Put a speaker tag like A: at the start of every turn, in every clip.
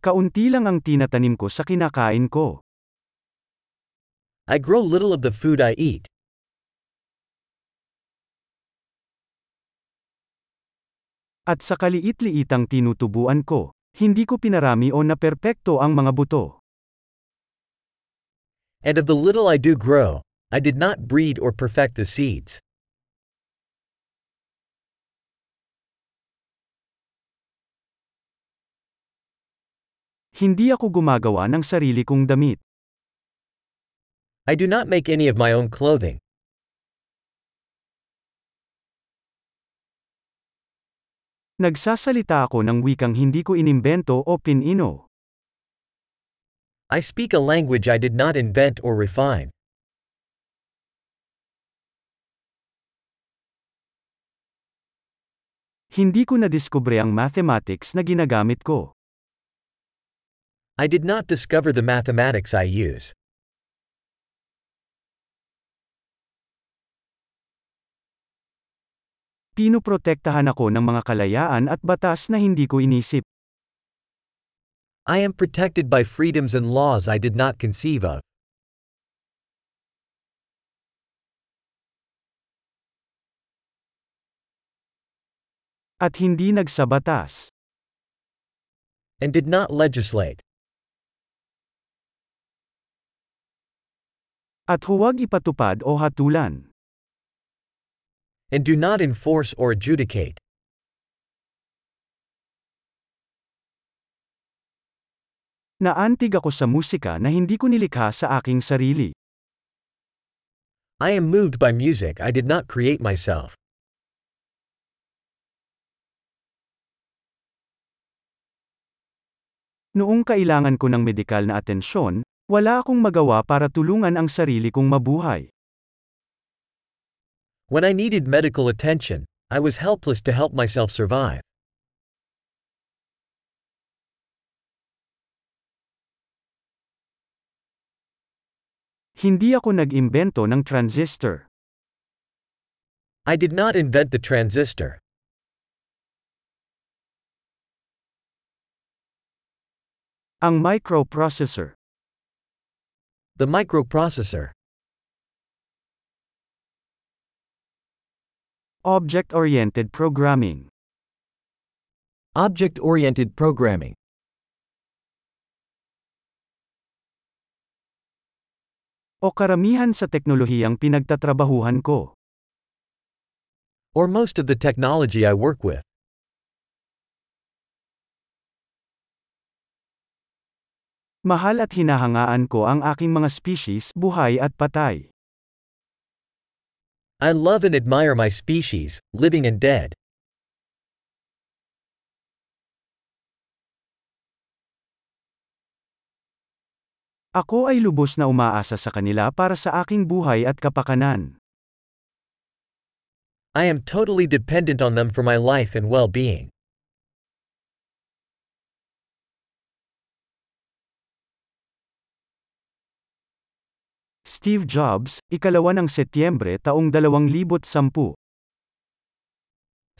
A: Kaunti lang ang tinatanim ko sa kinakain ko.
B: I grow little of the food I eat.
A: At sa kaliit-liitang tinutubuan ko, hindi ko pinarami o naperpekto ang mga buto.
B: And of the little I do grow, I did not breed or perfect the seeds.
A: Hindi ako gumagawa ng sarili kong damit.
B: I do not make any of my own clothing.
A: Nagsasalita ako ng wikang hindi ko inimbento o pinino.
B: I speak a language I did not invent or refine.
A: Hindi ko nadiskubre ang mathematics na ginagamit ko.
B: I did not discover the mathematics I use.
A: Pinoprotektahan ako ng mga kalayaan at batas na hindi ko inisip.
B: I am protected by freedoms and laws I did not conceive of.
A: At hindi nagsabatas.
B: And did not legislate.
A: At huwag ipatupad o hatulan.
B: And do not enforce or adjudicate.
A: Naantig ako sa musika na hindi ko nilikha sa aking sarili.
B: I am moved by music I did not create myself.
A: Noong kailangan ko ng medikal na atensyon, wala akong magawa para tulungan ang sarili kong mabuhay.
B: When I needed medical attention, I was helpless to help myself survive.
A: Hindi ako nag-imbento ng transistor.
B: I did not invent the transistor.
A: Ang microprocessor.
B: The microprocessor.
A: Object-oriented programming.
B: Object oriented programming.
A: O karamihan sa teknolohiyang pinagtatrabahuhan ko.
B: Or most of the technology I work with.
A: Mahal at hinahangaan ko ang aking mga species, buhay at patay.
B: I love and admire my species, living and dead.
A: Ako ay lubos na umaasa sa kanila para sa aking buhay at kapakanan.
B: I am totally dependent on them for my life and well
A: Steve Jobs, ikalawa ng Setyembre taong 2010.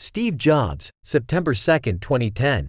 B: Steve Jobs, September 2, 2010.